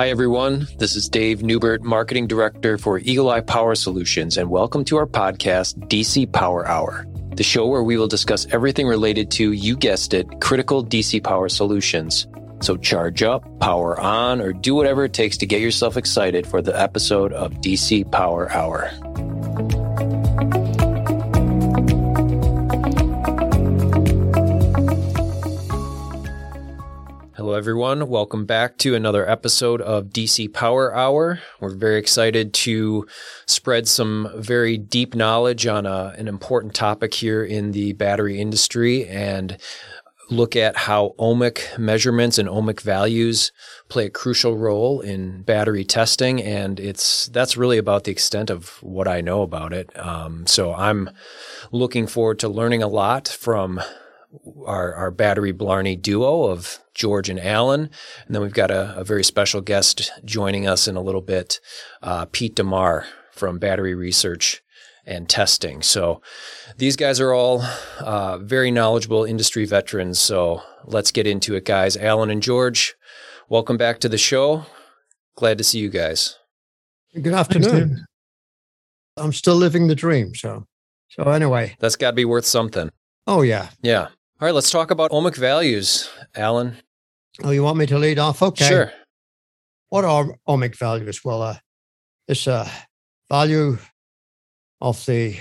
Hi, everyone. This is Dave Newbert, Marketing Director for Eagle Eye Power Solutions, and welcome to our podcast, DC Power Hour, the show where we will discuss everything related to, you guessed it, critical DC power solutions. So charge up, power on, or do whatever it takes to get yourself excited for the episode of DC Power Hour. Hello, everyone. Welcome back to another episode of DC Power Hour. We're very excited to spread some very deep knowledge on a, an important topic here in the battery industry and look at how ohmic measurements and ohmic values play a crucial role in battery testing. And it's that's really about the extent of what I know about it. Um, so I'm looking forward to learning a lot from our, our battery Blarney duo of George and Alan. And then we've got a, a very special guest joining us in a little bit, uh, Pete DeMar from Battery Research and Testing. So these guys are all uh, very knowledgeable industry veterans. So let's get into it, guys. Alan and George, welcome back to the show. Glad to see you guys. Good afternoon. I'm still living the dream. So, so anyway, that's got to be worth something. Oh yeah, yeah. All right, let's talk about ohmic values, Alan. Oh, you want me to lead off? Okay. Sure. What are ohmic values? Well, uh, it's a value of the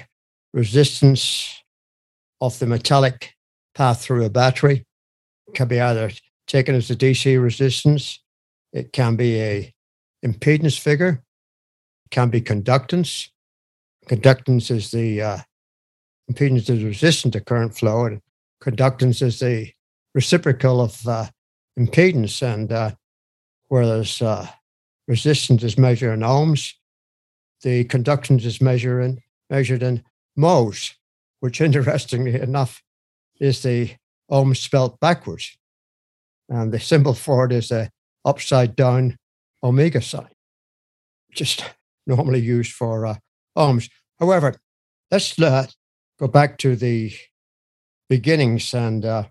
resistance of the metallic path through a battery. It can be either taken as a DC resistance, it can be a impedance figure, it can be conductance. Conductance is the uh, impedance is resistant to current flow, and conductance is the reciprocal of uh, impedance. And uh, whereas uh, resistance is measured in ohms, the conductance is measured in, measured in mhos, which interestingly enough is the ohms spelt backwards. And the symbol for it is a upside down omega sign, just normally used for uh, ohms. However, let's uh, go back to the beginnings, and uh,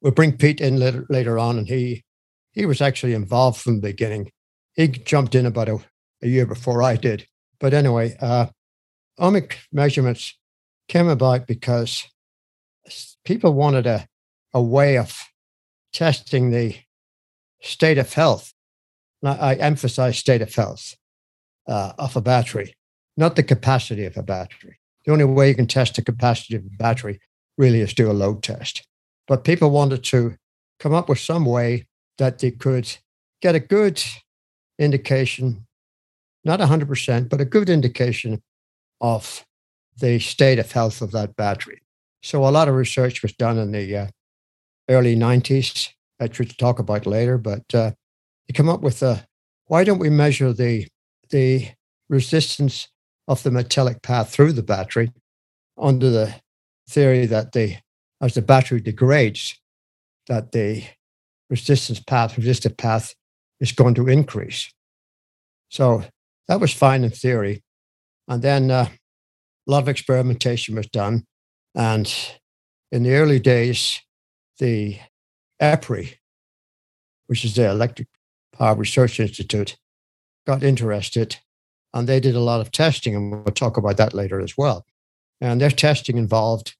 we'll bring Pete in later, later on, and he he was actually involved from the beginning. He jumped in about a, a year before I did. But anyway, uh, ohmic measurements came about because people wanted a, a way of testing the state of health. I, I emphasize state of health uh, of a battery, not the capacity of a battery. The only way you can test the capacity of a battery really is do a load test. But people wanted to come up with some way that they could get a good indication, not 100%, but a good indication of the state of health of that battery. So a lot of research was done in the uh, early 90s, which we'll talk about later, but uh, you come up with a, why don't we measure the, the resistance of the metallic path through the battery under the theory that the as the battery degrades, that the resistance path, resistive path is going to increase. So that was fine in theory. And then uh, a lot of experimentation was done. And in the early days, the EPRI, which is the Electric Power Research Institute, got interested and they did a lot of testing. And we'll talk about that later as well. And their testing involved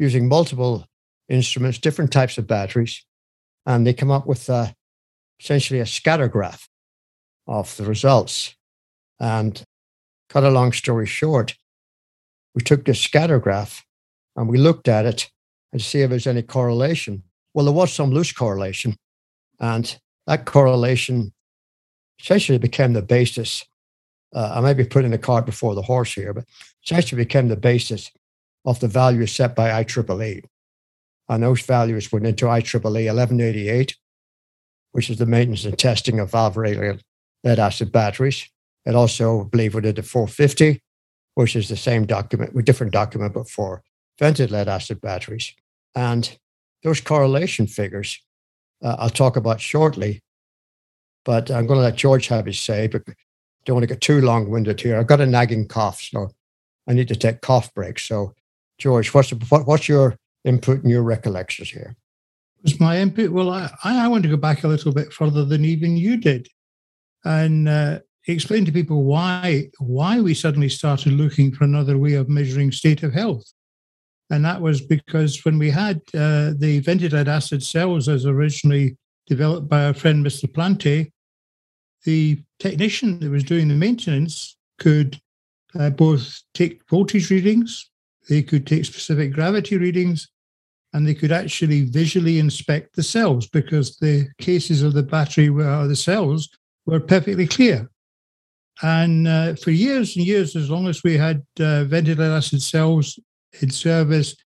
using multiple instruments, different types of batteries, and they come up with uh, essentially a scatter graph of the results. And cut a long story short, we took this scatter graph and we looked at it and see if there's any correlation. Well, there was some loose correlation, and that correlation essentially became the basis. Uh, I may be putting the cart before the horse here, but essentially became the basis of the values set by IEEE. And those values went into IEEE 1188, which is the maintenance and testing of valve regulated lead acid batteries. It also, I believe, went into 450, which is the same document, a different document, but for vented lead acid batteries. And those correlation figures, uh, I'll talk about shortly. But I'm going to let George have his say, but don't want to get too long winded here. I've got a nagging cough, so I need to take cough breaks. So George, what's, what, what's your input and your recollections here? Was my input? Well, I, I want to go back a little bit further than even you did. and uh, explain to people why why we suddenly started looking for another way of measuring state of health. And that was because when we had uh, the vented lead acid cells as originally developed by our friend Mr. Plante, the technician that was doing the maintenance could uh, both take voltage readings, they could take specific gravity readings, and they could actually visually inspect the cells because the cases of the battery were the cells were perfectly clear. And uh, for years and years, as long as we had uh, vented lead acid cells in service,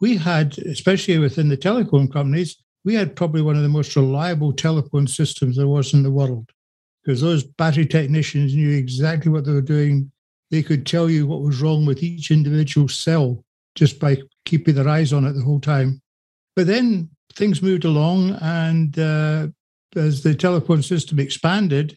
we had, especially within the telecom companies, we had probably one of the most reliable telephone systems there was in the world because those battery technicians knew exactly what they were doing. They could tell you what was wrong with each individual cell just by keeping their eyes on it the whole time. But then things moved along, and uh, as the telephone system expanded,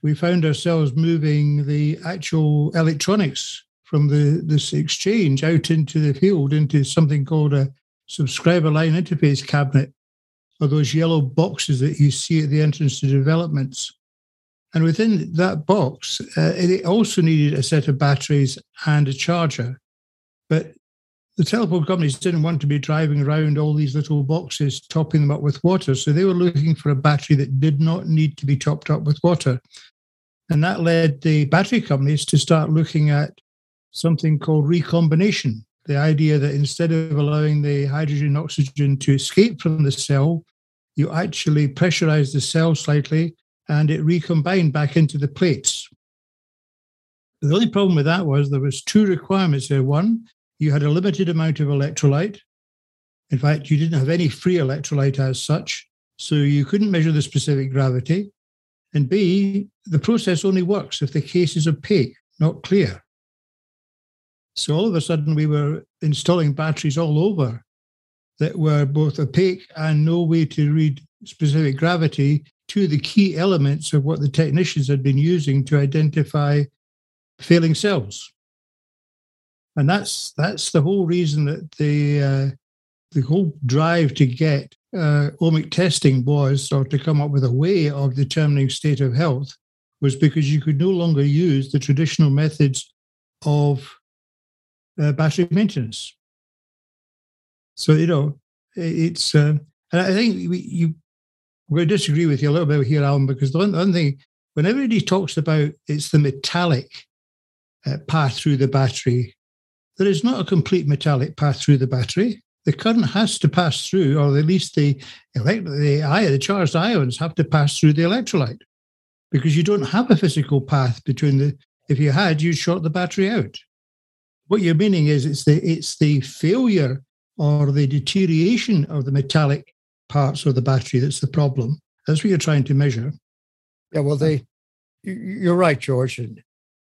we found ourselves moving the actual electronics from the this exchange out into the field into something called a subscriber line interface cabinet, or those yellow boxes that you see at the entrance to developments. And within that box, uh, it also needed a set of batteries and a charger. But the telephone companies didn't want to be driving around all these little boxes, topping them up with water. So they were looking for a battery that did not need to be topped up with water. And that led the battery companies to start looking at something called recombination the idea that instead of allowing the hydrogen and oxygen to escape from the cell, you actually pressurize the cell slightly and it recombined back into the plates. The only problem with that was there was two requirements there. One, you had a limited amount of electrolyte. In fact, you didn't have any free electrolyte as such, so you couldn't measure the specific gravity. And B, the process only works if the case is opaque, not clear. So all of a sudden, we were installing batteries all over that were both opaque and no way to read specific gravity to the key elements of what the technicians had been using to identify failing cells and that's that's the whole reason that the uh, the whole drive to get uh, ohmic testing was, or to come up with a way of determining state of health, was because you could no longer use the traditional methods of uh, battery maintenance. So you know, it's uh, and I think we, you we disagree with you a little bit here, Alan, because the one, the one thing when everybody talks about it's the metallic uh, path through the battery there is not a complete metallic path through the battery. The current has to pass through, or at least the elect- the, ion, the charged ions have to pass through the electrolyte, because you don't have a physical path between the. If you had, you'd short the battery out. What you're meaning is it's the it's the failure or the deterioration of the metallic parts of the battery that's the problem. That's what you're trying to measure. Yeah, well, they, you're right, George. And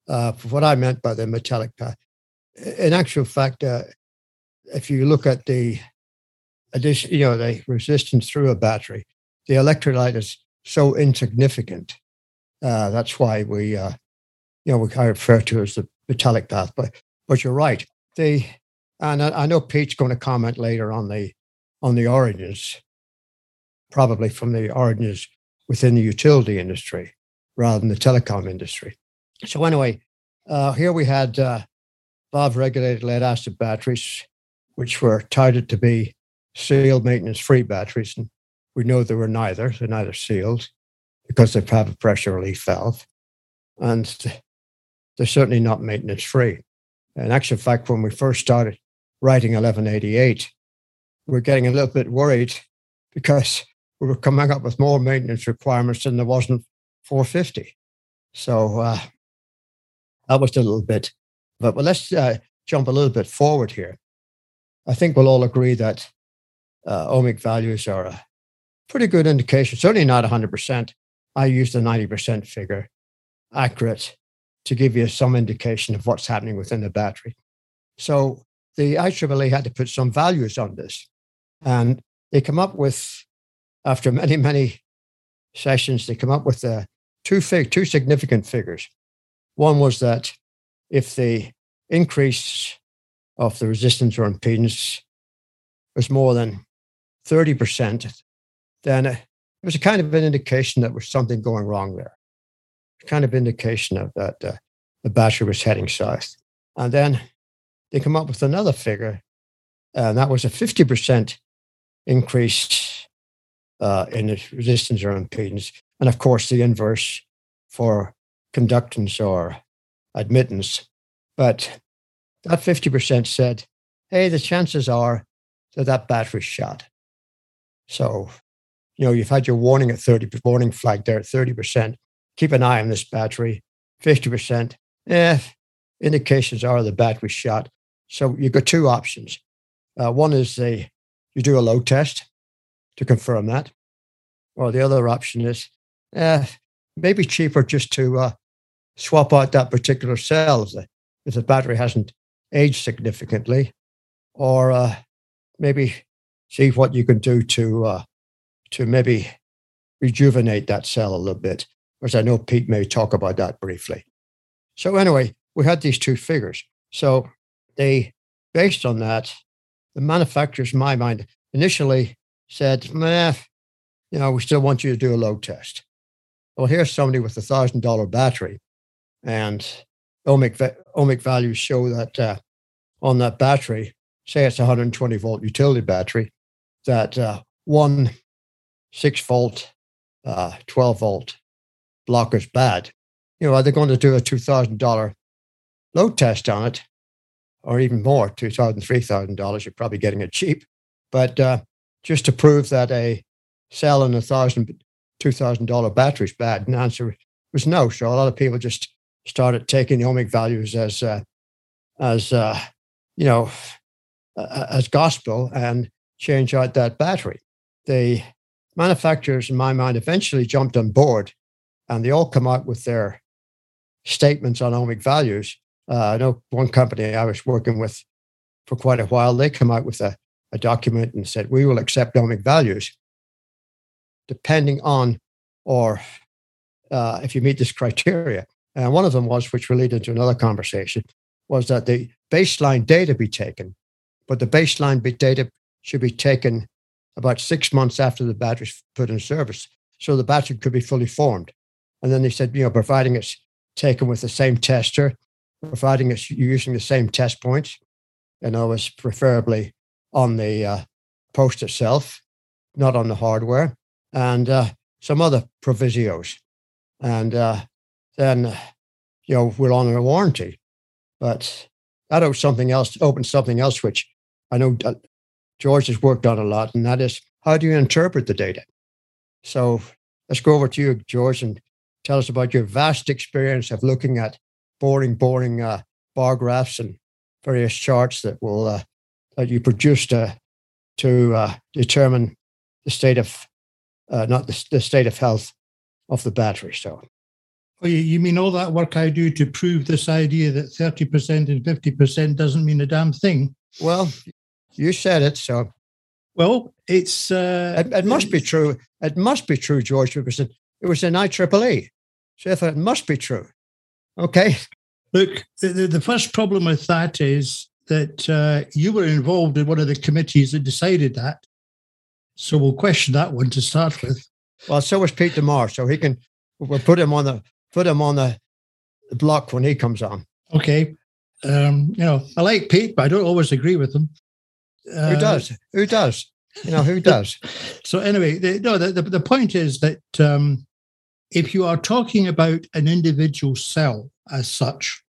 uh, what I meant by the metallic path, in actual fact, uh, if you look at the addition, you know, the resistance through a battery, the electrolyte is so insignificant. Uh, that's why we, uh, you know, we kind of refer to it as the metallic path. But but you're right. The and I, I know Pete's going to comment later on the on the origins, probably from the origins within the utility industry rather than the telecom industry. So anyway, uh, here we had uh, valve regulated lead acid batteries, which were touted to be sealed maintenance free batteries. And we know they were neither. They're neither sealed because they have a pressure relief valve. And they're certainly not maintenance free. In actual fact, when we first started writing 1188, we're getting a little bit worried because we were coming up with more maintenance requirements than there wasn't 450. So uh, that was a little bit but, let's uh, jump a little bit forward here. I think we'll all agree that uh, ohmic values are a pretty good indication, certainly not 100%. I use the 90% figure, accurate, to give you some indication of what's happening within the battery. So the IEEE had to put some values on this. And they come up with, after many, many sessions, they come up with uh, two, fig- two significant figures. One was that if the increase of the resistance or impedance was more than 30%, then it was a kind of an indication that there was something going wrong there. kind of indication of that uh, the battery was heading south. And then they come up with another figure, and that was a 50% increase uh, in the resistance or impedance. And of course, the inverse for conductance or admittance. But that 50% said, hey, the chances are that that battery's shot. So, you know, you've had your warning at 30, warning flag there at 30%. Keep an eye on this battery. 50%, eh, indications are the battery's shot. So you've got two options. Uh, one is a, you do a load test to confirm that. Or the other option is eh, maybe cheaper just to uh, swap out that particular cell if the, if the battery hasn't aged significantly, or uh, maybe see what you can do to uh, to maybe rejuvenate that cell a little bit. Whereas I know Pete may talk about that briefly. So anyway, we had these two figures. So they, based on that, the manufacturers, in my mind, initially said, "Meh, you know, we still want you to do a load test." Well, here's somebody with a thousand dollar battery, and ohmic ohmic values show that uh, on that battery, say it's a 120 volt utility battery, that uh, one six volt, uh, 12 volt block is bad. You know, are they going to do a $2,000 load test on it or even more, $2,000, $3,000? You're probably getting it cheap. But uh, just to prove that a cell in a thousand, $2,000 battery is bad, and the answer was no. So a lot of people just started taking ohmic values as, uh, as uh, you know, as gospel and change out that battery. The manufacturers, in my mind, eventually jumped on board and they all come out with their statements on ohmic values. Uh, I know one company I was working with for quite a while, they come out with a, a document and said, we will accept ohmic values depending on or uh, if you meet this criteria. And one of them was, which related to another conversation, was that the baseline data be taken, but the baseline data should be taken about six months after the battery's put in service. So the battery could be fully formed. And then they said, you know, providing it's taken with the same tester, providing it's using the same test points, and always preferably on the uh, post itself, not on the hardware, and uh, some other provisios. And uh, then, you know, we're on a warranty. But that opens something else, opens something else, which I know uh, George has worked on a lot, and that is how do you interpret the data? So let's go over to you, George, and tell us about your vast experience of looking at boring, boring uh, bar graphs and various charts that will uh, that you produced uh, to uh, determine the state of uh, not the, the state of health of the battery. So Oh, you mean all that work I do to prove this idea that 30% and 50% doesn't mean a damn thing? Well, you said it, so. Well, it's. Uh, it, it must be true. It must be true, George, because it, it was an IEEE. So if it must be true. Okay. Look, the, the first problem with that is that uh, you were involved in one of the committees that decided that. So we'll question that one to start with. Well, so was Pete DeMar, so he can we'll put him on the put him on the, block when he comes on. Okay. Um, you know, I like Pete, but I don't always agree with him. Uh, who does? Who does? You know, who does? so anyway, the, no, the, the, the point is that um, if you are talking about an individual cell as such,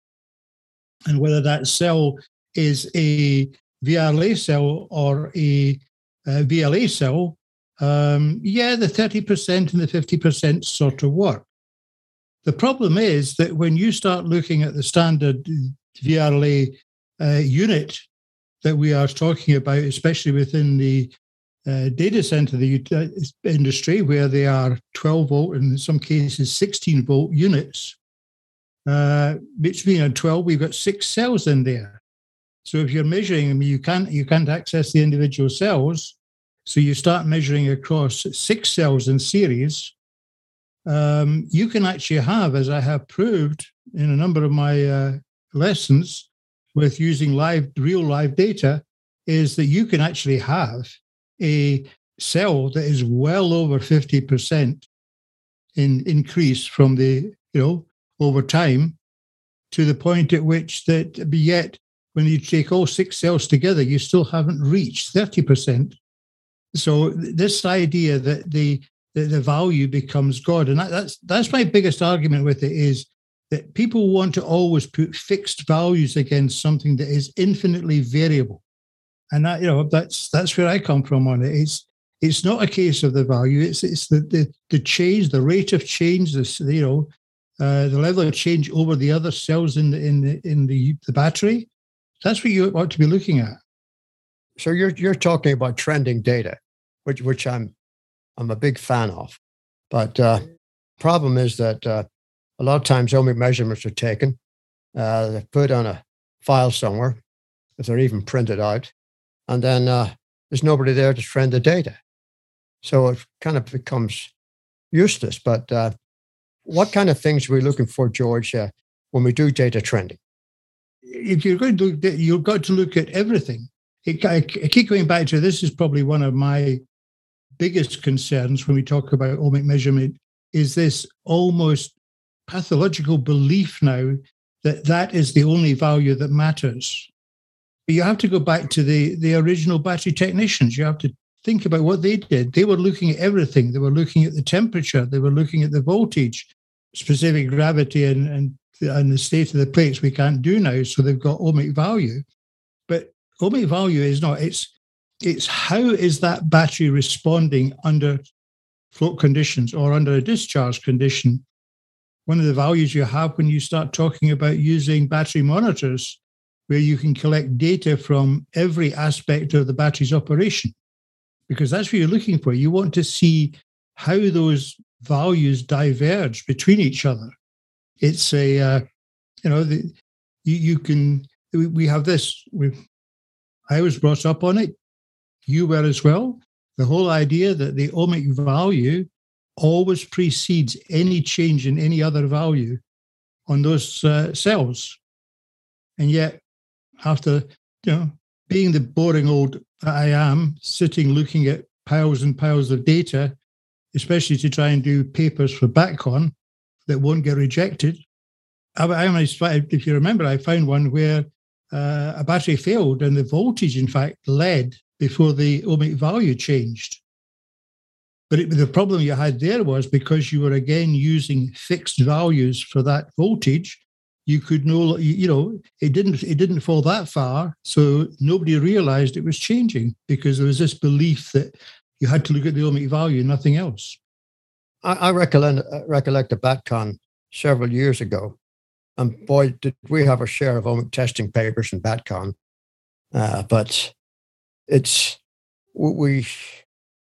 and whether that cell is a VRLA cell or a, VLA cell, um, yeah, the 30% and the 50% sort of work. The problem is that when you start looking at the standard VRLA uh, unit that we are talking about, especially within the uh, data center the uh, industry, where they are 12 volt and in some cases 16 volt units, uh, which being a 12, we've got six cells in there. So if you're measuring them, you can't you can't access the individual cells. So you start measuring across six cells in series, um, you can actually have, as I have proved in a number of my uh, lessons with using live, real live data, is that you can actually have a cell that is well over 50% in increase from the you know, over time to the point at which that, yet when you take all six cells together, you still haven't reached 30%. So this idea that the, the, the value becomes God, and that, that's, that's my biggest argument with it is that people want to always put fixed values against something that is infinitely variable. And that, you know, that's that's where I come from on it. It's it's not a case of the value. It's it's the the, the change, the rate of change, this you know, uh, the level of change over the other cells in the in the in the, the battery. That's what you ought to be looking at. So you're you're talking about trending data, which which I'm I'm a big fan of. But uh, problem is that uh, a lot of times only measurements are taken, uh, they're put on a file somewhere, if they're even printed out, and then uh, there's nobody there to trend the data. So it kind of becomes useless. But uh, what kind of things are we looking for, George, uh, when we do data trending? If you're going to look, you've got to look at everything. I, I keep going back to this is probably one of my biggest concerns when we talk about ohmic measurement is this almost pathological belief now that that is the only value that matters. But you have to go back to the, the original battery technicians. You have to think about what they did. They were looking at everything. They were looking at the temperature, they were looking at the voltage, specific gravity, and, and, Uh, and the state of the plates we can't do now. So they've got ohmic value. But ohmic value is not, it's it's how is that battery responding under float conditions or under a discharge condition. One of the values you have when you start talking about using battery monitors, where you can collect data from every aspect of the battery's operation because that's what you're looking for. You want to see how those values diverge between each other. It's a, uh, you know, the, you, you can, we, we have this, we I was brought up on it. You were as well. The whole idea that the ohmic value always precedes any change in any other value on those uh, cells. And yet, after you know being the boring old I am, sitting looking at piles and piles of data, especially to try and do papers for BatCon that won't get rejected. I, I, if you remember, I found one where uh, a battery failed and the voltage, in fact, led before the ohmic value changed. But it, the problem you had there was because you were again using fixed values for that voltage, you could no you know it didn't it didn't fall that far so nobody realized it was changing because there was this belief that you had to look at the ohmic value nothing else i, I recollect uh, recollect a BatCon several years ago and boy did we have a share of ohmic testing papers in BatCon uh, but it's we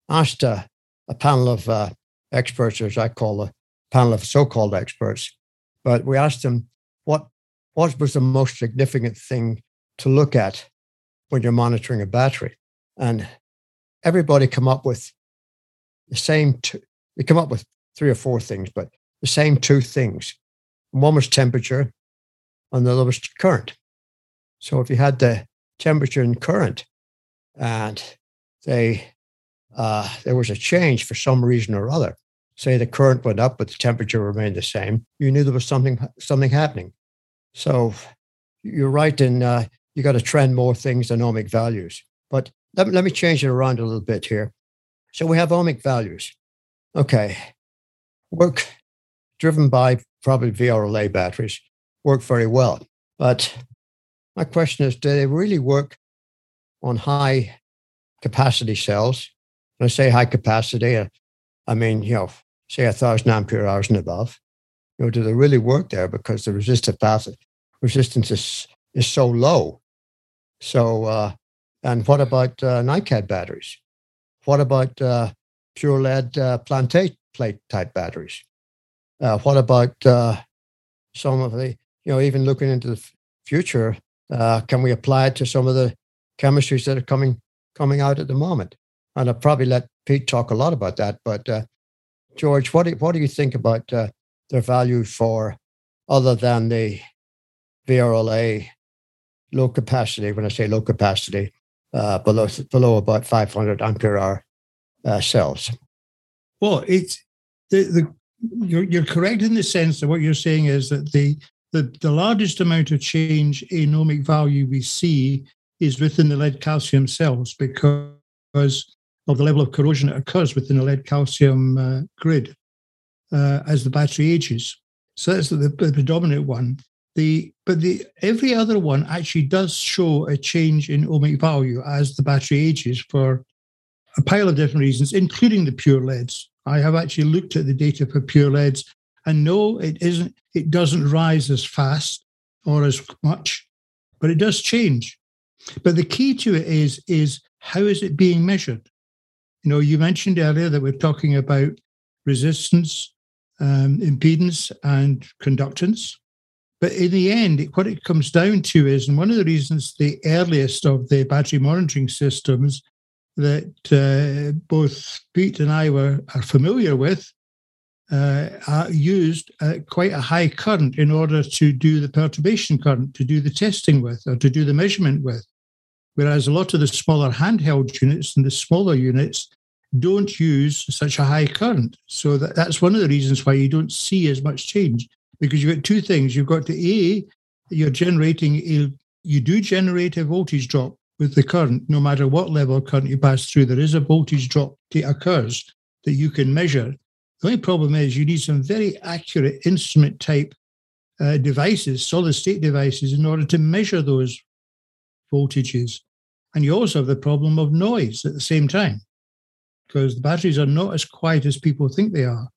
asked a, a panel of uh, experts as i call a panel of so-called experts but we asked them what what was the most significant thing to look at when you're monitoring a battery? And everybody come up with the same two, they come up with three or four things, but the same two things. One was temperature, and the other was current. So if you had the temperature and current, and they uh, there was a change for some reason or other, say the current went up but the temperature remained the same, you knew there was something something happening. So you're right in uh, you got to trend more things than ohmic values. But let, let me change it around a little bit here. So we have ohmic values. Okay, work driven by probably VRLA batteries work very well. But my question is, do they really work on high capacity cells? When I say high capacity, uh, I mean, you know, say a thousand ampere hours and above. You know, do they really work there because the resistive path resistance is is so low? So, uh, and what about uh, NiCad batteries? What about uh, pure lead uh, Planté plate type batteries? Uh, what about uh, some of the, you know, even looking into the future, uh, can we apply it to some of the chemistries that are coming coming out at the moment? And I'll probably let Pete talk a lot about that. But uh, George, what do, what do you think about their value for other than the VRLA low capacity? When I say low capacity, uh, below below about 500 ampere hour uh, cells. Well, it's the, the you're, you're correct in the sense that what you're saying is that the, the, the largest amount of change in ohmic value we see is within the lead calcium cells because of the level of corrosion that occurs within the lead calcium uh, grid uh, as the battery ages. So that's the, the, predominant one. The but the every other one actually does show a change in ohmic value as the battery ages for a pile of different reasons, including the pure leads. I have actually looked at the data for pure leads, and no, it isn't. It doesn't rise as fast or as much, but it does change. But the key to it is is how is it being measured? You know, you mentioned earlier that we're talking about resistance, um, impedance, and conductance. But in the end, what it comes down to is, and one of the reasons the earliest of the battery monitoring systems that uh, both Pete and I were are familiar with uh, used uh, quite a high current in order to do the perturbation current, to do the testing with, or to do the measurement with. Whereas a lot of the smaller handheld units and the smaller units don't use such a high current. So that, that's one of the reasons why you don't see as much change because you've got two things. You've got the A, you're generating a, you do generate a voltage drop with the current, no matter what level of current you pass through. There is a voltage drop that occurs that you can measure. The only problem is you need some very accurate instrument type uh, devices, solid state devices, in order to measure those voltages. And you also have the problem of noise at the same time because the batteries are not as quiet as people think they are.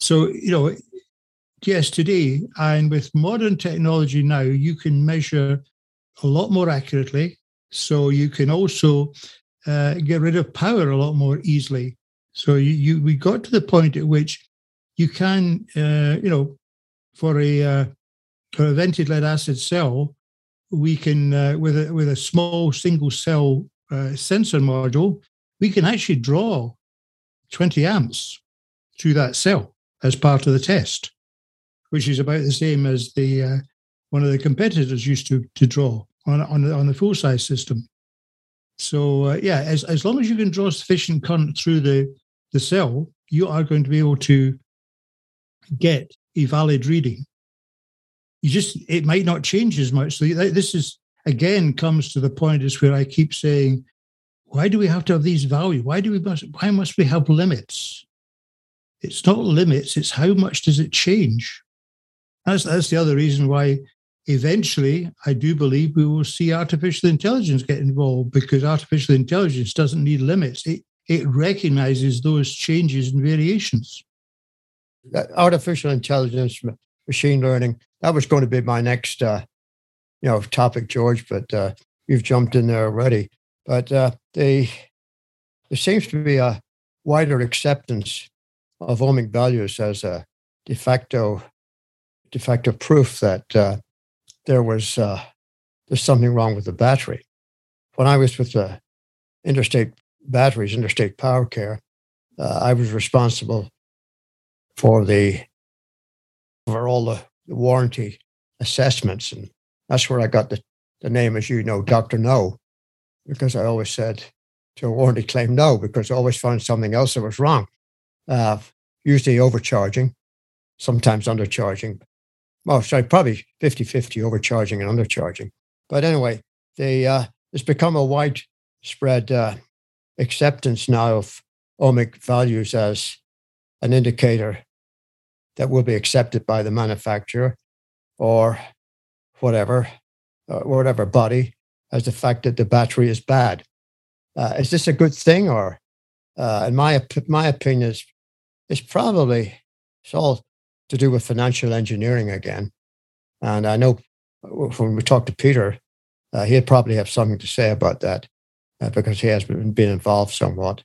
So, you know, yes, today and with modern technology now, you can measure a lot more accurately. So you can also uh, get rid of power a lot more easily. So you, you we got to the point at which you can, uh, you know, for a uh, for a vented lead acid cell, we can uh, with a with a small single cell uh, sensor module, we can actually draw 20 amps through that cell as part of the test, which is about the same as the uh, one of the competitors used to to draw on on the, on the full size system. So uh, yeah, as as long as you can draw sufficient current through the the cell, you are going to be able to get a valid reading. You just it might not change as much. So this is again comes to the point is where I keep saying why do we have to have these values? Why do we must why must we have limits? It's not limits, it's how much does it change? That's that's the other reason why eventually I do believe we will see artificial intelligence get involved because artificial intelligence doesn't need limits. It it recognizes those changes and variations. Artificial intelligence, machine learning, that was going to be my next uh, you know topic, George, but uh, you've jumped in there already. But uh, they, there seems to be a wider acceptance of ohmic values as a de facto, de facto proof that uh, there was uh, there's something wrong with the battery. When I was with the Interstate Batteries, Interstate Power Care, uh, I was responsible for the for all the, the warranty assessments, and that's where I got the, the name, as you know, Doctor No because I always said to a warranty claim no, because I always found something else that was wrong. Uh, usually overcharging, sometimes undercharging. Well, sorry, probably 50 50 overcharging and undercharging. But anyway, they, uh, it's become a widespread uh, acceptance now of ohmic values as an indicator that will be accepted by the manufacturer or whatever, uh, whatever body as the fact that the battery is bad. Uh, is this a good thing, or uh, in my my opinion, is it's probably it's all to do with financial engineering again. And I know when we talked to Peter, uh, he'd probably have something to say about that uh, because he has been, been involved somewhat.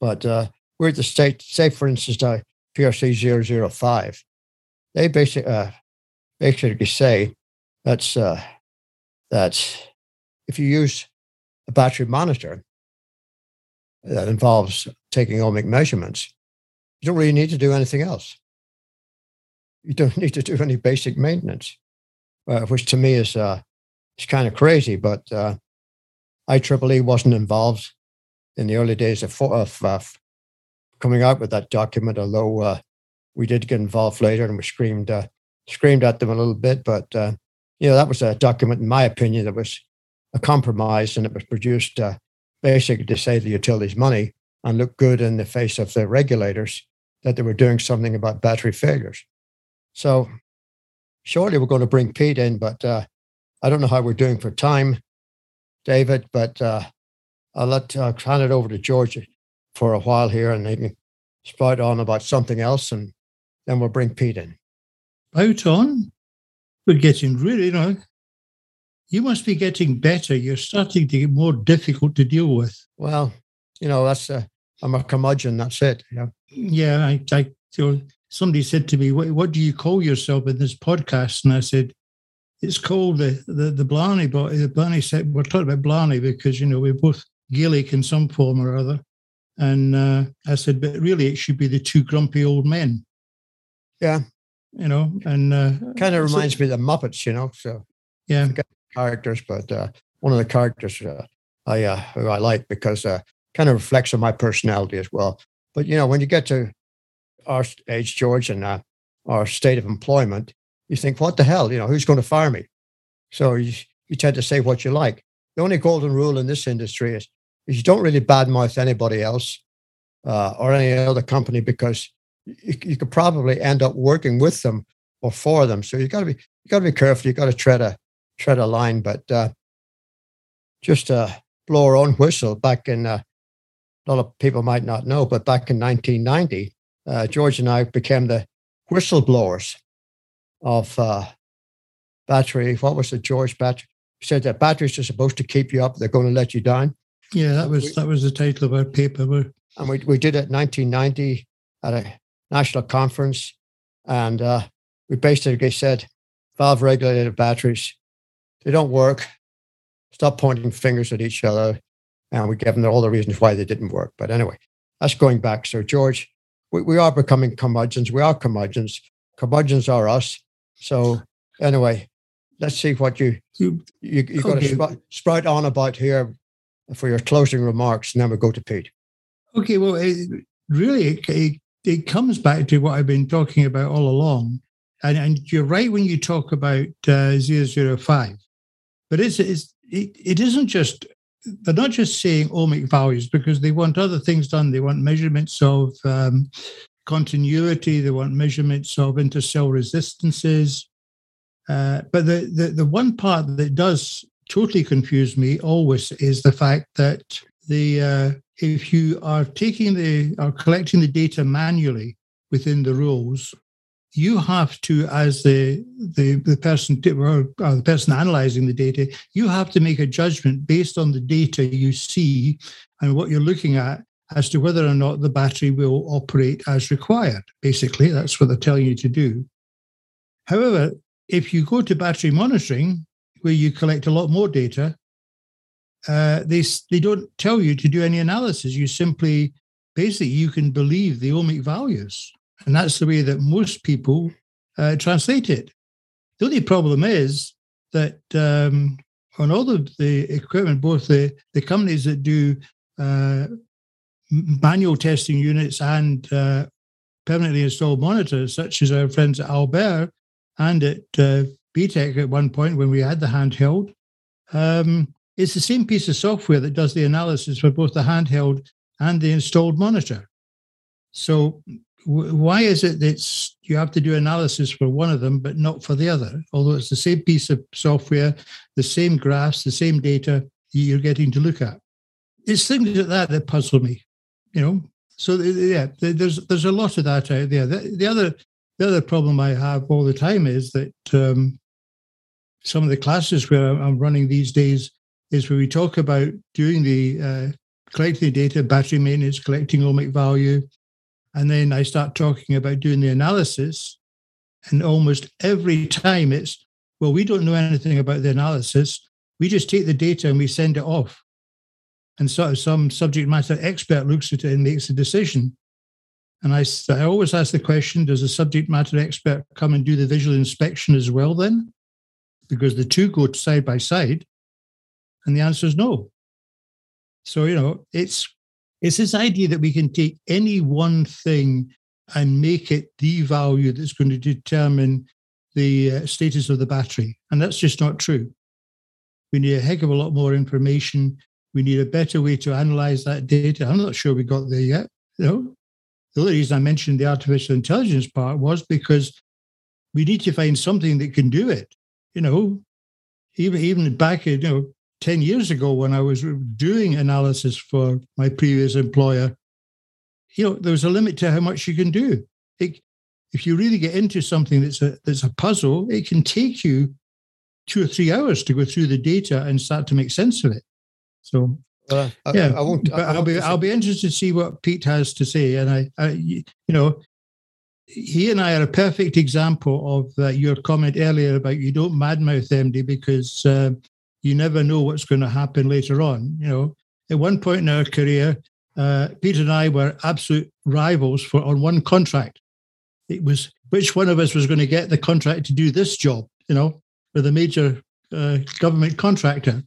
But uh, we're at the state, say for instance, uh, PRC 005, they basically, uh, basically say that's, uh, that's if you use a battery monitor that involves taking ohmic measurements, you don't really need to do anything else. You don't need to do any basic maintenance, uh, which to me is uh, is kind of crazy. But uh, IEEE wasn't involved in the early days of, of uh, coming out with that document, although uh, we did get involved later, and we screamed uh, screamed at them a little bit. But you know, that was a document, in my opinion, that was a compromise, and it was produced basically to save the utilities money and look good in the face of the regulators that they were doing something about battery failures. So, shortly we're going to bring Pete in, but uh, I don't know how we're doing for time, David. But uh, I'll let uh, hand it over to George for a while here, and they can spout on about something else, and then we'll bring Pete in. Out on? We're getting really, you know, you must be getting better. You're starting to get more difficult to deal with. Well, you know, that's uh, I'm a curmudgeon. That's it. Yeah. Yeah. I, I you know, somebody said to me, what, what do you call yourself in this podcast? And I said, it's called the the, the Blarney. But the Blarney said, we're talking about Blarney because, you know, we're both Gaelic in some form or other. And uh, I said, but really, it should be the two grumpy old men. Yeah. You know, and uh, kind of reminds so, me of the Muppets, you know. So yeah, characters, but uh, one of the characters uh, I uh, who I like because uh, kind of reflects on my personality as well. But you know, when you get to our age, George, and uh, our state of employment, you think, what the hell? You know, who's going to fire me? So you, you tend to say what you like. The only golden rule in this industry is, is you don't really badmouth anybody else uh, or any other company because you, you could probably end up working with them or for them. So you got to be you got to be careful. You got to tread a tread a line. But uh, just uh, blow our own whistle back in uh, a lot of people might not know, but back in 1990, uh, George and I became the whistleblowers of uh, battery. What was it, George battery? Said that batteries are supposed to keep you up; they're going to let you down. Yeah, that was we, that was the title of our paper. And we we did it in 1990 at a national conference, and uh, we basically said valve regulated batteries they don't work. Stop pointing fingers at each other. And we gave them all the reasons why they didn't work. But anyway, that's going back. So, George, we, we are becoming curmudgeons. We are curmudgeons. Curmudgeons are us. So, anyway, let's see what you you you, you got to sp- sprout on about here for your closing remarks, and then we'll go to Pete. Okay, well, it, really, it, it, comes back to what I've been talking about all along, and, and you're right when you talk about uh, 005. But it's, it's it, it isn't just they're not just saying ohmic values because they want other things done. They want measurements of um, continuity. They want measurements of intercell resistances. Uh, but the, the the one part that does totally confuse me always is the fact that the uh, if you are taking the are collecting the data manually within the rules, you have to, as the the, the person or, or the person analyzing the data, you have to make a judgment based on the data you see and what you're looking at as to whether or not the battery will operate as required. Basically, that's what they're telling you to do. However, if you go to battery monitoring, where you collect a lot more data, uh, they they don't tell you to do any analysis. You simply basically you can believe the ohmic values. And that's the way that most people uh, translate it. The only problem is that um, on all of the equipment, both the, the companies that do uh, manual testing units and uh, permanently installed monitors, such as our friends at Alber and at uh, BTECH at one point when we had the handheld, um, it's the same piece of software that does the analysis for both the handheld and the installed monitor. So why is it that you have to do analysis for one of them but not for the other? Although it's the same piece of software the same graphs the same data you're getting to look at. It's things like that that puzzle me you know? So yeah there's there's a lot of that out there. The, the other the other problem i have all the time is that um, some of the classes where i'm running these days is where we talk about doing the uh, collecting the data battery maintenance collecting ohmic value and then I start talking about doing the analysis. And almost every time it's, well, we don't know anything about the analysis. We just take the data and we send it off. And sort of some subject matter expert looks at it and makes a decision. And I, I always ask the question does a subject matter expert come and do the visual inspection as well then? Because the two go side by side. And the answer is no. So, you know, it's it's this idea that we can take any one thing and make it the value that's going to determine the uh, status of the battery. And that's just not true. We need a heck of a lot more information. We need a better way to analyze that data. I'm not sure we got there yet. You know, the only reason I mentioned the artificial intelligence part was because we need to find something that can do it. You know, even even back you know 10 years ago when I was doing analysis for my previous employer, you know, there was a limit to how much you can do. It, if you really get into something that's a that's a puzzle, it can take you two or three hours to go through the data and start to make sense of it. So uh, yeah, I, I won't. But I will be I'll be interested to see what Pete has to say, and I, I you know, he and I are a perfect example of uh, your comment earlier about you don't madmouth MD because uh, you never know what's going to happen later on. You know, at one point in our career, uh, Pete and I were absolute rivals for on one contract. It was which one of us was going to get the contract to do this job. You know, with a major uh, government contractor.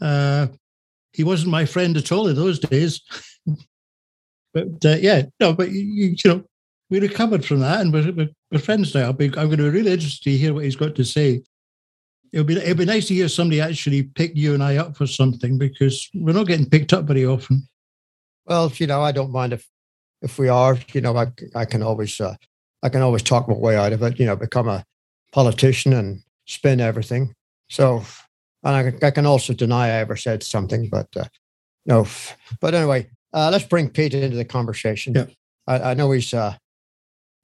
Uh, he wasn't my friend at all in those days. but uh, yeah, no, but you, you know, we recovered from that and we're, we're, friends now. I'm going to be really interested to hear what he's got to say. It'll be it'll be nice to hear somebody actually pick you and I up for something because we're not getting picked up very often. Well, you know, I don't mind if if we are. You know, I I can always uh, I can always talk my way out of it. You know, become a politician and spin everything. So, and I, I can also deny I ever said something, but uh, no. But anyway, uh, let's bring Pete into the conversation. Yeah. I, I know he's uh,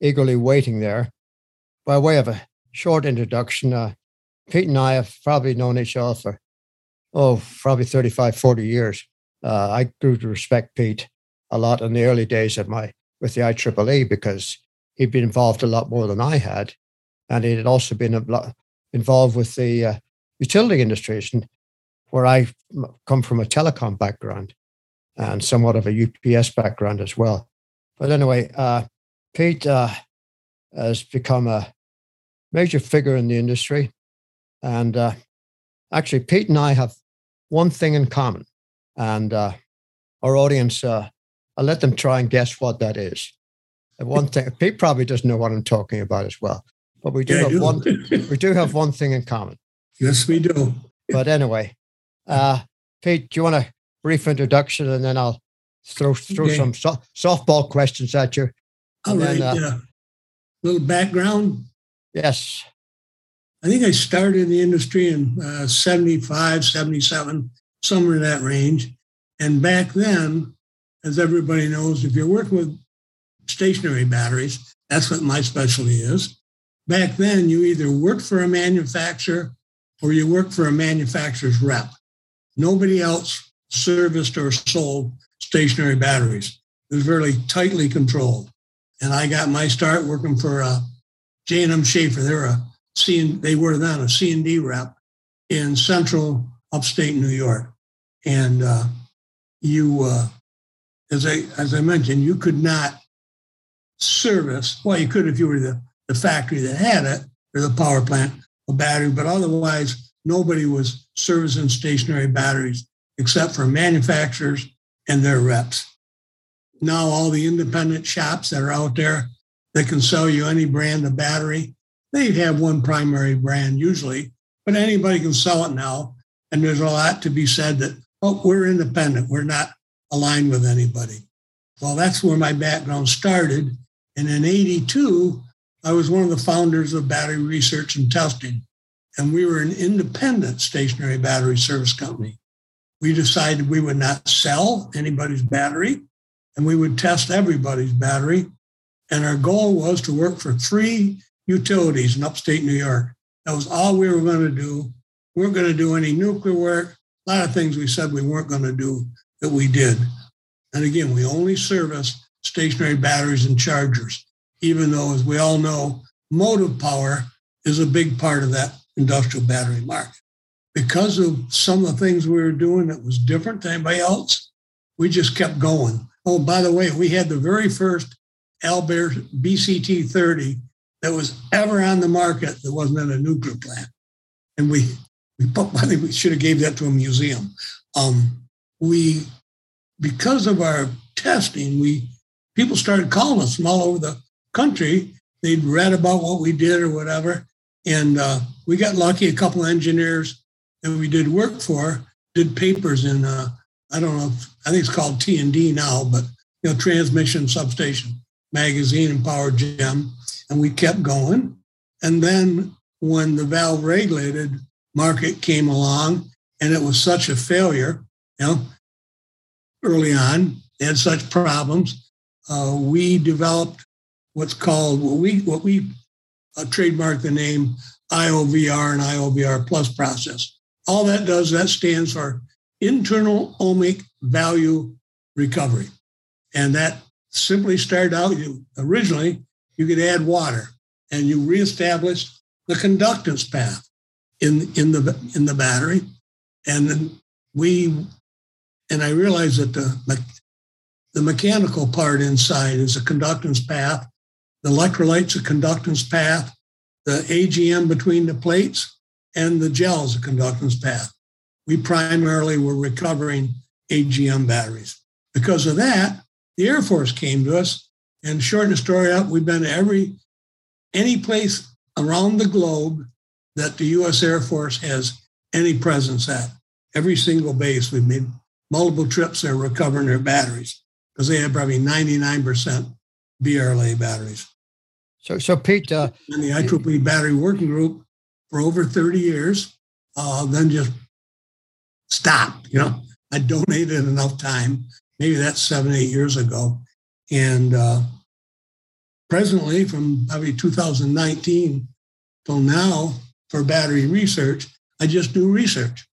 eagerly waiting there. By way of a short introduction, uh, Pete and I have probably known each other for, oh, probably 35, 40 years. Uh, I grew to respect Pete a lot in the early days of my with the IEEE because he'd been involved a lot more than I had, and he had also been lot involved with the uh, utility industries, and where I come from a telecom background and somewhat of a UPS background as well. But anyway, uh, Pete uh, has become a major figure in the industry. And uh, actually, Pete and I have one thing in common. And uh, our audience, uh, I'll let them try and guess what that is. And one thing, Pete probably doesn't know what I'm talking about as well. But we do yeah, have do. one. we do have one thing in common. Yes, we do. But anyway, uh, Pete, do you want a brief introduction, and then I'll throw throw okay. some so- softball questions at you. All right. Then, uh, yeah. Little background. Yes. I think I started in the industry in uh, 75, 77, somewhere in that range. And back then, as everybody knows, if you're working with stationary batteries, that's what my specialty is. Back then, you either worked for a manufacturer or you worked for a manufacturer's rep. Nobody else serviced or sold stationary batteries. It was very tightly controlled. And I got my start working for uh, J&M Schaefer. They were a C they were then a C&D rep in central upstate New York. And uh, you, uh, as I as I mentioned, you could not service. Well, you could if you were the, the factory that had it or the power plant, a battery, but otherwise nobody was servicing stationary batteries except for manufacturers and their reps. Now all the independent shops that are out there that can sell you any brand of battery, they have one primary brand usually, but anybody can sell it now. And there's a lot to be said that, oh, we're independent. We're not aligned with anybody. Well, that's where my background started. And in 82, I was one of the founders of Battery Research and Testing. And we were an independent stationary battery service company. We decided we would not sell anybody's battery and we would test everybody's battery. And our goal was to work for three utilities in upstate New York. That was all we were going to do. We weren't going to do any nuclear work. A lot of things we said we weren't going to do that we did. And again, we only service stationary batteries and chargers, even though, as we all know, motive power is a big part of that industrial battery market. Because of some of the things we were doing that was different than anybody else, we just kept going. Oh, by the way, we had the very first Alber BCT 30 that was ever on the market that wasn't in a nuclear plant. And we, we I think we should have gave that to a museum. Um, we, because of our testing, we people started calling us from all over the country. They'd read about what we did or whatever. And uh, we got lucky. A couple engineers that we did work for did papers in, uh, I don't know, I think it's called T&D now, but, you know, Transmission Substation Magazine and Power Gem. And we kept going. And then when the valve regulated market came along and it was such a failure, you know, early on, they had such problems. Uh, we developed what's called what we what we uh, trademarked the name IOVR and IOVR Plus process. All that does that stands for internal ohmic value recovery, and that simply started out. Originally, you could add water, and you reestablish the conductance path in in the in the battery, and we and I realized that the the mechanical part inside is a conductance path. The electrolyte's a conductance path. The AGM between the plates and the gel is a conductance path. We primarily were recovering AGM batteries. Because of that, the Air Force came to us and shorten the story up, we've been to every any place around the globe that the U.S. Air Force has any presence at. Every single base, we've made multiple trips there recovering their batteries because they had probably 99% VRLA batteries. So, so Pete, uh, and the IEEE battery working group for over 30 years, uh, then just stopped. You know, I donated enough time. Maybe that's seven, eight years ago, and uh, presently, from probably 2019 till now, for battery research, I just do research,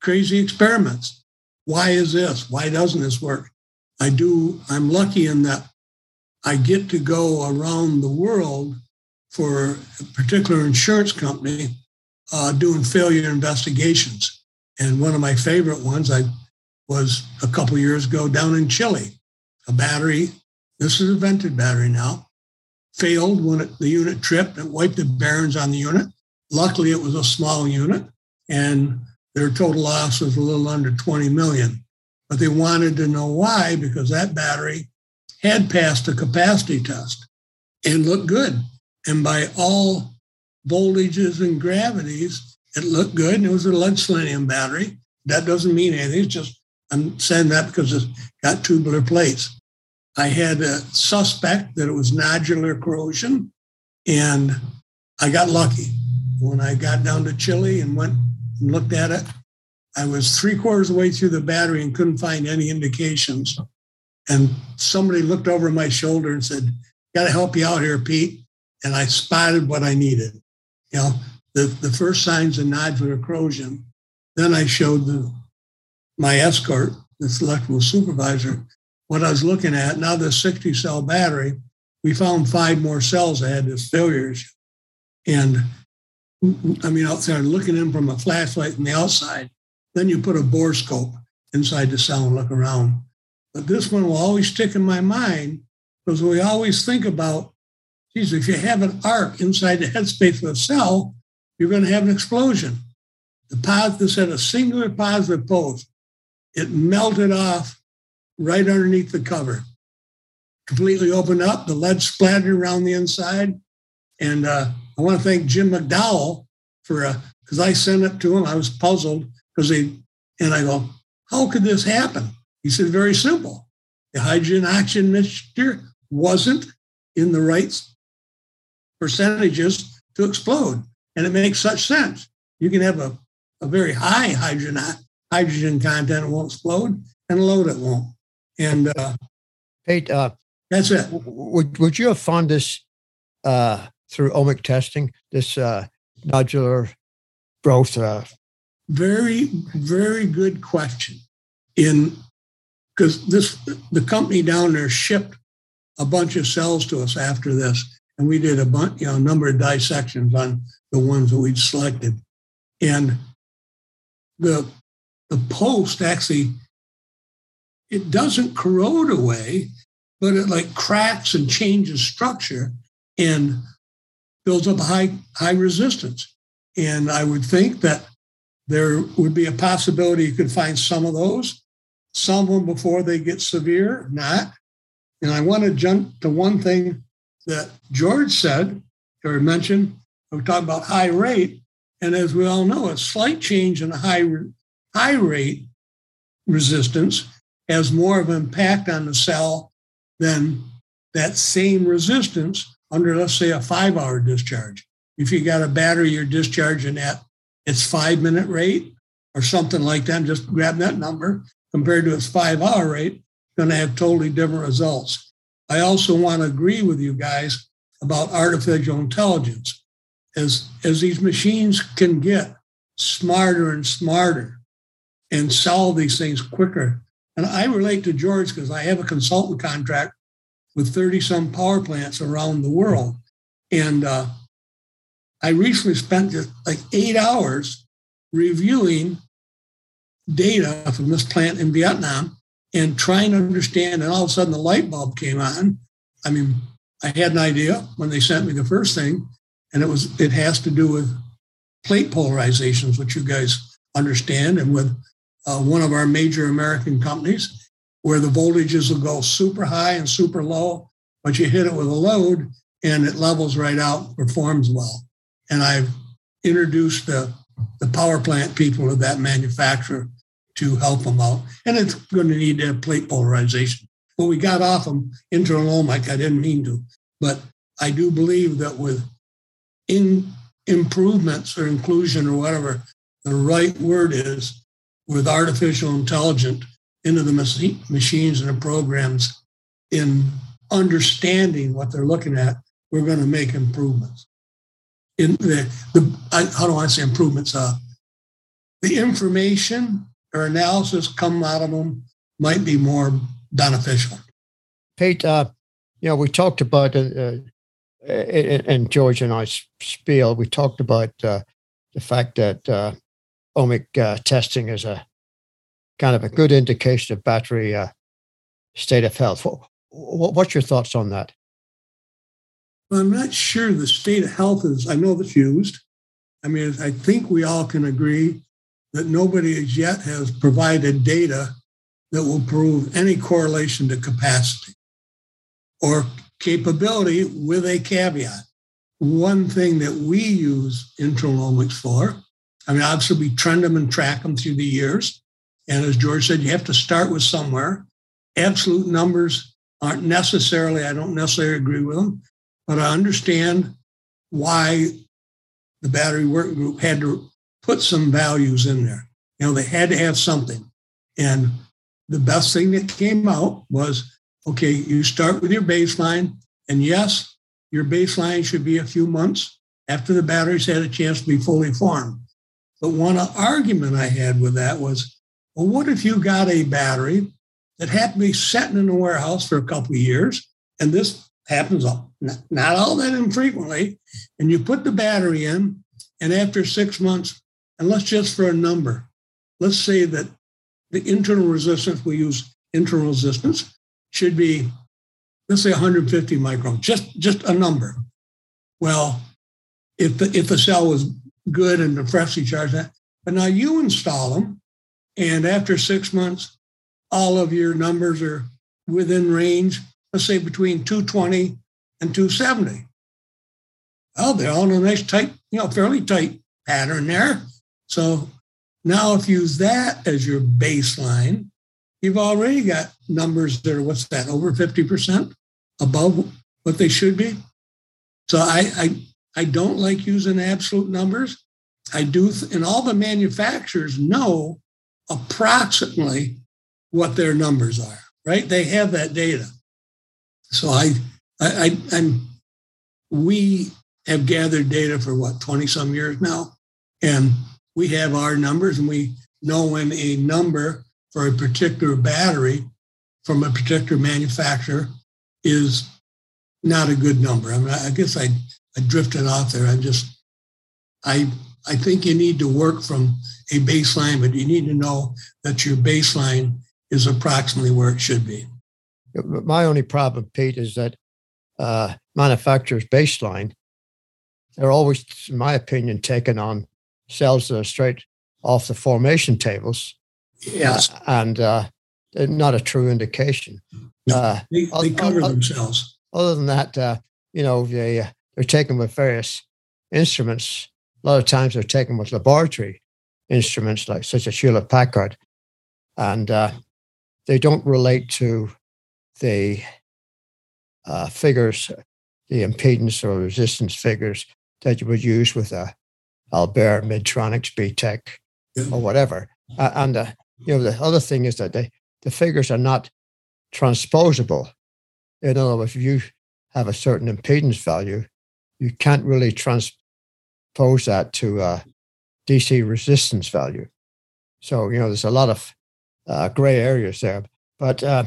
crazy experiments why is this? Why doesn't this work? I do, I'm lucky in that I get to go around the world for a particular insurance company uh, doing failure investigations. And one of my favorite ones I was a couple years ago down in Chile. A battery, this is a vented battery now, failed when it, the unit tripped and wiped the bearings on the unit. Luckily, it was a small unit. And their total loss was a little under 20 million. But they wanted to know why, because that battery had passed a capacity test and looked good. And by all voltages and gravities, it looked good. And it was a lead selenium battery. That doesn't mean anything. It's just, I'm saying that because it's got tubular plates. I had a suspect that it was nodular corrosion, and I got lucky. When I got down to Chile and went and looked at it. I was three quarters of the way through the battery and couldn't find any indications. And somebody looked over my shoulder and said, Got to help you out here, Pete. And I spotted what I needed. You know, the, the first signs of nodular corrosion. Then I showed the, my escort, this electrical supervisor, what I was looking at. Now, the 60 cell battery, we found five more cells that had this failure. And I mean, outside looking in from a flashlight from the outside. Then you put a borescope inside the cell and look around. But this one will always stick in my mind because we always think about, geez, if you have an arc inside the headspace of a cell, you're going to have an explosion. The positive said a singular positive pulse. It melted off right underneath the cover. Completely opened up, the lead splattered around the inside. And uh, I want to thank Jim McDowall for because uh, I sent it to him. I was puzzled because he and I go, how could this happen? He said, very simple. The hydrogen oxygen mixture wasn't in the right percentages to explode. And it makes such sense. You can have a, a very high hydrogen hydrogen content, it won't explode, and a low it won't. And uh, Pete, uh, that's it. Would, would you have found this uh, through ohmic testing, this uh, nodular growth? Uh, very, very good question. In because this the company down there shipped a bunch of cells to us after this, and we did a bunch, you know, a number of dissections on the ones that we'd selected, and the the post actually it doesn't corrode away, but it like cracks and changes structure. And builds up a high high resistance. And I would think that there would be a possibility you could find some of those, some of them before they get severe, not. And I want to jump to one thing that George said or mentioned. We talk about high rate. And as we all know, a slight change in high, high rate resistance has more of an impact on the cell than that same resistance under, let's say, a five hour discharge. If you got a battery you're discharging at its five minute rate or something like that, just grab that number compared to its five hour rate, going to have totally different results. I also want to agree with you guys about artificial intelligence. As, as these machines can get smarter and smarter and solve these things quicker. And I relate to George because I have a consultant contract with 30 some power plants around the world. And uh, I recently spent just like eight hours reviewing data from this plant in Vietnam and trying to understand. And all of a sudden, the light bulb came on. I mean, I had an idea when they sent me the first thing, and it was it has to do with plate polarizations, which you guys understand, and with uh, one of our major American companies, where the voltages will go super high and super low, but you hit it with a load and it levels right out, performs well. And I've introduced the, the power plant people of that manufacturer to help them out. And it's going to need plate polarization. But we got off them internal ohmic. I didn't mean to, but I do believe that with in improvements or inclusion or whatever the right word is, with artificial intelligence into the machines and the programs in understanding what they're looking at, we're going to make improvements. In the, the how do I say improvements? Uh, the information or analysis come out of them might be more beneficial. Pete, uh, you know, we talked about, uh, and George and I spiel, we talked about uh, the fact that ohmic uh, testing is a kind of a good indication of battery uh, state of health. What, what's your thoughts on that? I'm not sure the state of health is, I know that's used. I mean, I think we all can agree that nobody as yet has provided data that will prove any correlation to capacity or capability with a caveat. One thing that we use internal ohmics for, I mean, obviously we trend them and track them through the years. And as George said, you have to start with somewhere. Absolute numbers aren't necessarily, I don't necessarily agree with them, but I understand why the battery work group had to put some values in there. You know, they had to have something. And the best thing that came out was okay, you start with your baseline. And yes, your baseline should be a few months after the batteries had a chance to be fully formed. But one argument I had with that was well, what if you got a battery that happened to be sitting in a warehouse for a couple of years, and this happens not all that infrequently, and you put the battery in, and after six months, and let's just for a number, let's say that the internal resistance, we use internal resistance, should be, let's say 150 microns, just, just a number. Well, if the, if the cell was good and freshly charged that, but now you install them and after six months, all of your numbers are within range, let's say between 220 and 270. Well, they're all in a nice tight, you know, fairly tight pattern there. So now if you use that as your baseline, you've already got numbers that are, what's that, over 50% above what they should be. So I, I, I don't like using absolute numbers. I do, th- and all the manufacturers know approximately what their numbers are, right? They have that data. So I, I, I am we have gathered data for what 20 some years now, and we have our numbers, and we know when a number for a particular battery from a particular manufacturer is not a good number. I mean, I guess I, I drifted off there. I just, I, I think you need to work from a baseline, but you need to know that your baseline is approximately where it should be. My only problem, Pete, is that uh, manufacturers' baseline, they're always, in my opinion, taken on cells that are straight off the formation tables. Yes. Uh, and uh, not a true indication. No, uh, they, they cover other, themselves. Other than that, uh, you know, they, uh, they're taken with various instruments. A lot of times they're taken with laboratory instruments like such as Hewlett Packard, and uh, they don't relate to the uh, figures, the impedance or resistance figures that you would use with a Alber, Midtronics, BTECH, or whatever. Uh, and uh, you know the other thing is that they, the figures are not transposable. In other words, if you have a certain impedance value, you can't really transpose that to a DC resistance value. So you know there's a lot of uh, gray areas there. But uh,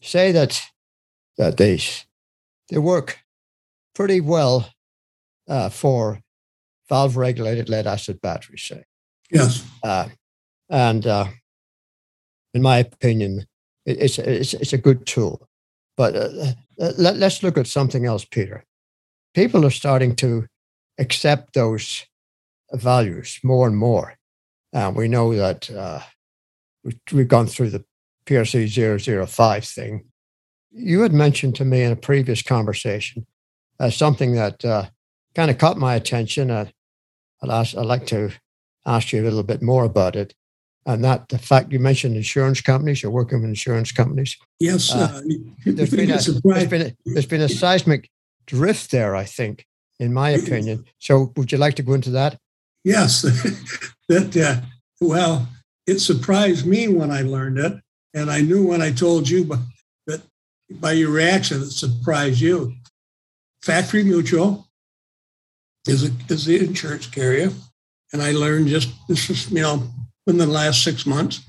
say that that they they work pretty well uh, for valve regulated lead acid batteries, say. Yes. Uh, and uh, in my opinion, it, it's, it's, it's a good tool. But uh, uh, let, let's look at something else, Peter. People are starting to accept those values more and more. And we know that uh, we've gone through the PRC 005 thing. You had mentioned to me in a previous conversation uh, something that uh, kind of caught my attention. Uh, I'd, ask, I'd like to ask you a little bit more about it. And that the fact you mentioned insurance companies, you're working with insurance companies. Yes, uh, uh there's, been a, there's, been a, there's been a seismic drift there, I think, in my opinion. So, would you like to go into that? Yes, that uh, well, it surprised me when I learned it, and I knew when I told you, but that by your reaction, it surprised you. Factory Mutual is a, is the insurance carrier, and I learned just this was you know in the last six months,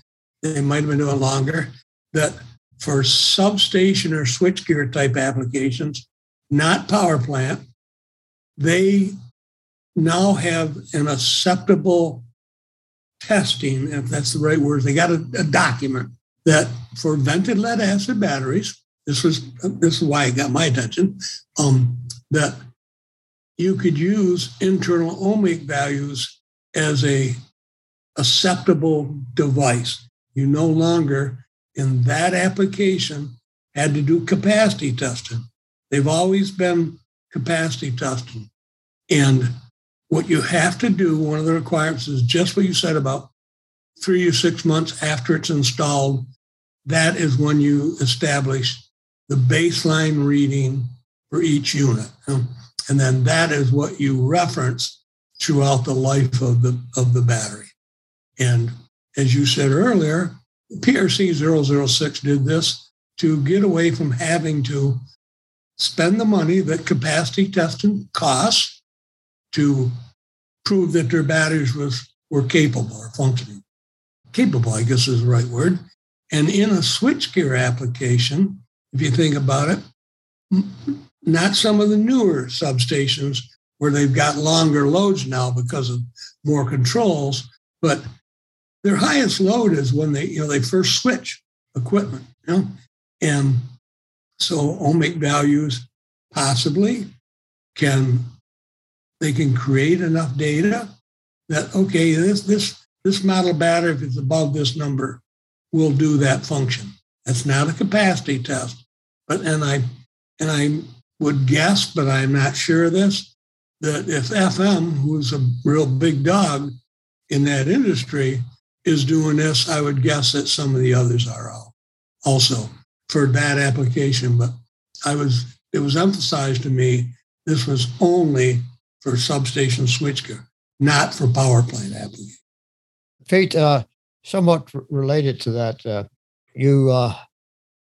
they might have been doing longer, that for substation or switchgear type applications, not power plant, they now have an acceptable testing, if that's the right word. They got a, a document that for vented lead acid batteries, this was this is why it got my attention, um, that you could use internal ohmic values as a acceptable device. You no longer, in that application, had to do capacity testing. They've always been capacity testing. And what you have to do, one of the requirements is just what you said about three or six months after it's installed. That is when you establish the baseline reading for each unit. And then that is what you reference throughout the life of the, of the battery. And as you said earlier, PRC 006 did this to get away from having to spend the money that capacity testing costs to prove that their batteries was, were capable or functioning. Capable, I guess is the right word. And in a switchgear application, if you think about it, not some of the newer substations where they've got longer loads now because of more controls, but their highest load is when they, you know, they first switch equipment, you know? And so ohmic values possibly can they can create enough data that okay, this this this model battery, if it's above this number, will do that function. That's not a capacity test. But and I and I would guess, but I'm not sure of this, that if FM, who's a real big dog in that industry, is doing this, I would guess that some of the others are also for that application. But I was, it was emphasized to me this was only for substation switchgear, not for power plant application. Pete, uh, somewhat related to that, uh, you uh,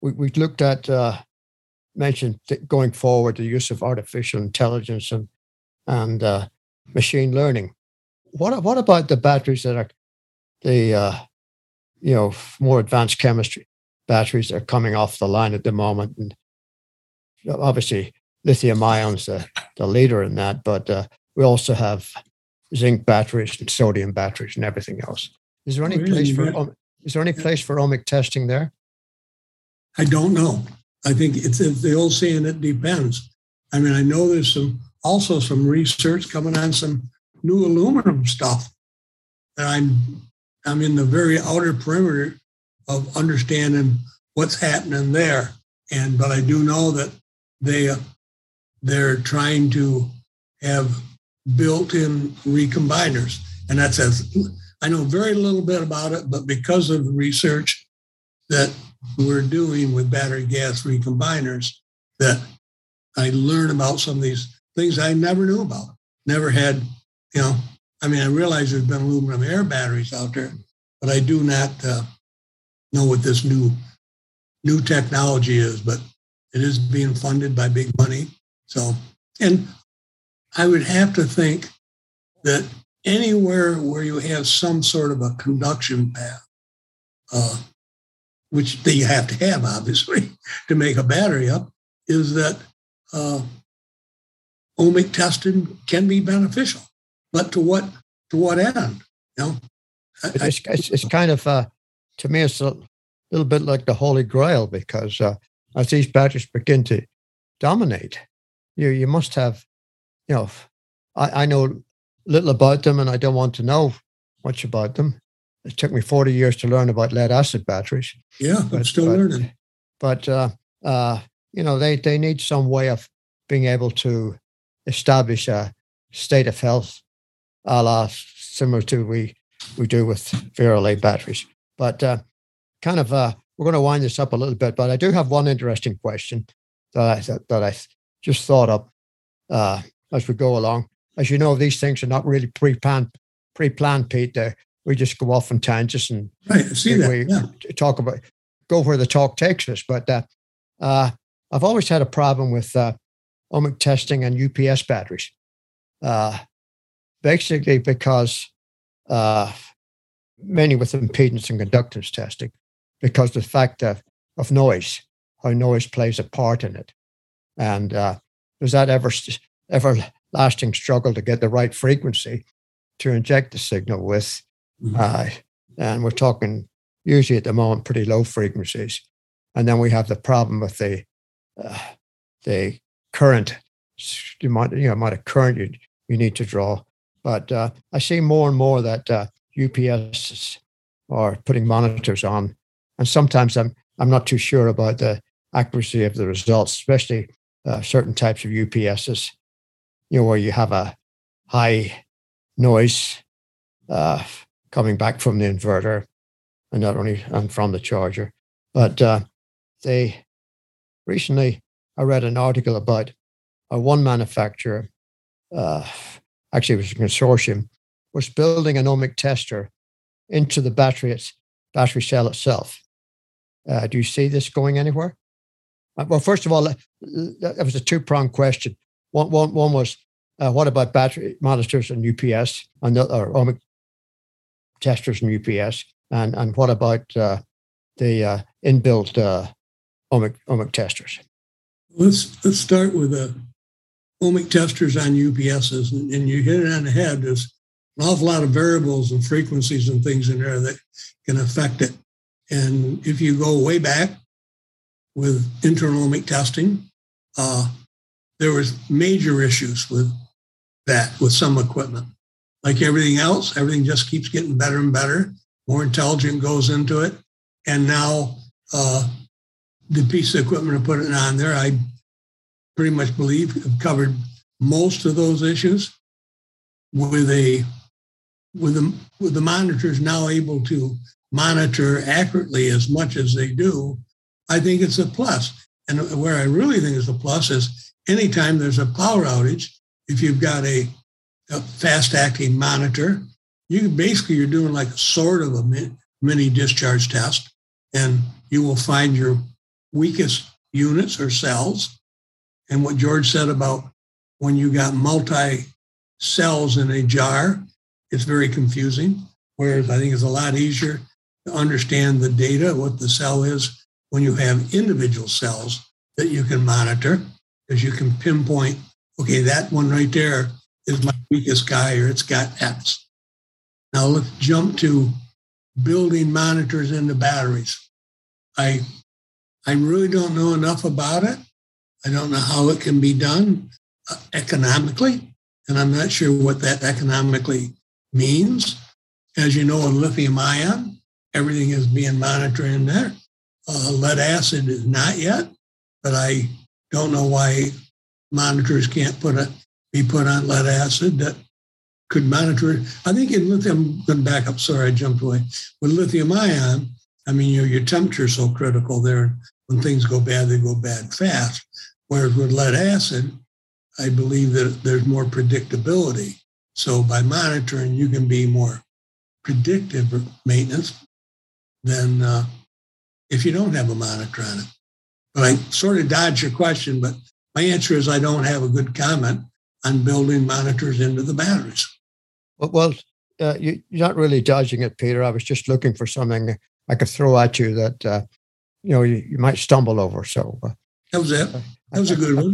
we, we looked at uh, mentioned going forward the use of artificial intelligence and and uh, machine learning. What what about the batteries that are the uh, you know more advanced chemistry batteries are coming off the line at the moment, and obviously lithium ions the, the leader in that, but uh, we also have zinc batteries and sodium batteries and everything else. Is there any place for um, is there any place for ohmic testing there? I don't know. I think it's, it's the old saying. It depends. I mean, I know there's some also some research coming on some new aluminum stuff And I'm I'm in the very outer perimeter of understanding what's happening there. And but I do know that they uh, they're trying to have built-in recombiners, and that's as I know very little bit about it, but because of the research that we're doing with battery gas recombiners, that I learn about some of these things I never knew about. Never had, you know. I mean, I realize there's been aluminum air batteries out there, but I do not uh, know what this new new technology is. But it is being funded by big money. So, and I would have to think that anywhere where you have some sort of a conduction path, uh, which that you have to have obviously to make a battery up, is that uh, ohmic testing can be beneficial, but to what to what end? You know, I, it's, it's, it's, kind of uh, to me, it's a little bit like the Holy Grail because uh, as these batteries begin to dominate, you you must have, you know, I, I know little about them and I don't want to know much about them. It took me 40 years to learn about lead acid batteries. Yeah, but, I'm still but, learning. But, uh, uh, you know, they, they need some way of being able to establish a state of health a la similar to we, we do with VRLA batteries. But uh, kind of, uh, we're going to wind this up a little bit, but I do have one interesting question that I, that, I just thought up uh, as we go along as you know, these things are not really pre-planned, pre-planned, Pete. Uh, we just go off on tangents and right, see that. we yeah. talk about go where the talk takes us. But uh, uh, I've always had a problem with uh, ohmic testing and UPS batteries, uh, basically because uh, mainly with impedance and conductance testing, because the fact of, of noise, how noise plays a part in it, and uh, does that ever ever lasting struggle to get the right frequency to inject the signal with. Mm-hmm. Uh, and we're talking usually at the moment pretty low frequencies. And then we have the problem with the uh, the current, you might, you know, amount of current you, you need to draw. But uh, I see more and more that uh, UPS are putting monitors on, and sometimes I'm I'm not too sure about the accuracy of the results, especially uh, certain types of UPSs you know, where you have a high noise uh, coming back from the inverter and not only and from the charger. But uh, they recently, I read an article about a one manufacturer, uh, actually, it was a consortium, was building an ohmic tester into the battery, battery cell itself. Uh, do you see this going anywhere? Uh, well, first of all, that was a two pronged question. One, one, one was uh, what about battery monitors and UPS and the, or ohmic testers and UPS? And, and what about uh, the uh, inbuilt uh, ohmic, ohmic testers? Let's, let's start with the ohmic testers on UPSs. And, and you hit it on the head. There's an awful lot of variables and frequencies and things in there that can affect it. And if you go way back with internal ohmic testing, uh, there was major issues with that with some equipment. Like everything else, everything just keeps getting better and better. More intelligent goes into it. And now uh, the piece of equipment to put it on there, I pretty much believe have covered most of those issues with a with the with the monitors now able to monitor accurately as much as they do, I think it's a plus. And where I really think is a plus is anytime there's a power outage, if you've got a, a fast acting monitor, you basically you're doing like a sort of a mini discharge test, and you will find your weakest units or cells. And what George said about when you got multi cells in a jar, it's very confusing. Whereas I think it's a lot easier to understand the data, what the cell is, when you have individual cells that you can monitor because you can pinpoint, okay, that one right there is my weakest guy or it's got X. Now let's jump to building monitors into batteries. I, I really don't know enough about it. I don't know how it can be done uh, economically, and I'm not sure what that economically means. As you know, in lithium ion, everything is being monitored in there. Uh, lead acid is not yet, but I don't know why monitors can't put it be put on lead acid that could monitor it. I think in lithium, going back up, sorry, I jumped away. With lithium ion, I mean, your, your temperature is so critical there. When things go bad, they go bad fast. Whereas with lead acid, I believe that there's more predictability. So by monitoring, you can be more predictive maintenance than uh, if you don't have a monitor on it. But I sort of dodged your question, but my answer is I don't have a good comment on building monitors into the batteries. Well, well uh, you, are not really dodging it, Peter. I was just looking for something I could throw at you that uh, you know you, you, might stumble over. So uh, that was it. That was a good one.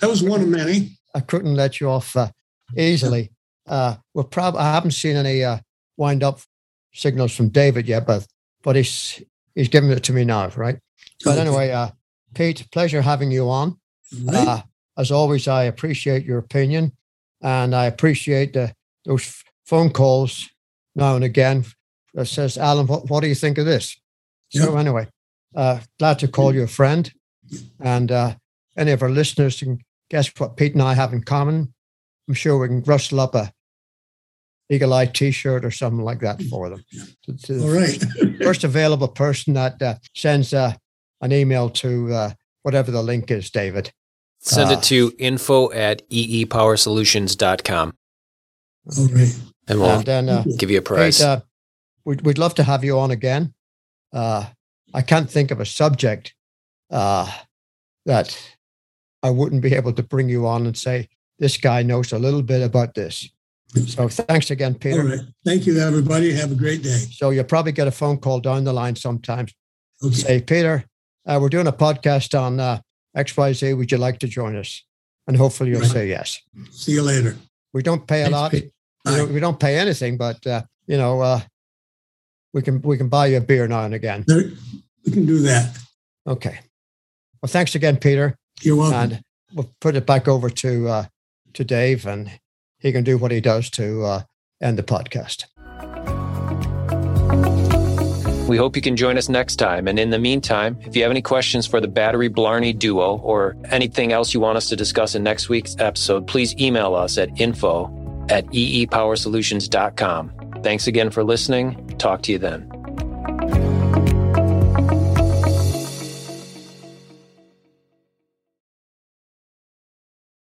That was one of many. I couldn't let you off uh, easily. Uh, well, prob- I haven't seen any uh, wind up signals from David yet, but but he's he's giving it to me now, right? But anyway, uh, Pete, pleasure having you on. Uh, as always, I appreciate your opinion, and I appreciate the, those phone calls now and again. That says, Alan, what, what do you think of this? Yep. So anyway, uh, glad to call you a friend, and uh, any of our listeners can guess what Pete and I have in common. I'm sure we can rustle up a Eagle Eye T-shirt or something like that for them. To, to All right. first available person that uh, sends uh, an email to uh, whatever the link is, David. Send it uh, to info at eepowersolutions.com. All right. And we'll and then, uh, give you a prize. Kate, we'd, we'd love to have you on again. I can't think of a subject that I wouldn't be able to bring you on and say, this guy knows a little bit about this. So thanks again, Peter. All right. Thank you, everybody. Have a great day. So you'll probably get a phone call down the line sometimes. Okay. Say, Peter, uh, we're doing a podcast on uh, XYZ. Would you like to join us? And hopefully you'll right. say yes. See you later. We don't pay a lot. We don't, we don't, pay anything, but uh, you know, uh, we can we can buy you a beer now and again. There, we can do that. Okay. Well, thanks again, Peter. You're welcome. And we'll put it back over to uh, to Dave, and he can do what he does to uh, end the podcast. We hope you can join us next time. And in the meantime, if you have any questions for the Battery Blarney duo or anything else you want us to discuss in next week's episode, please email us at info at eepowersolutions.com. Thanks again for listening. Talk to you then.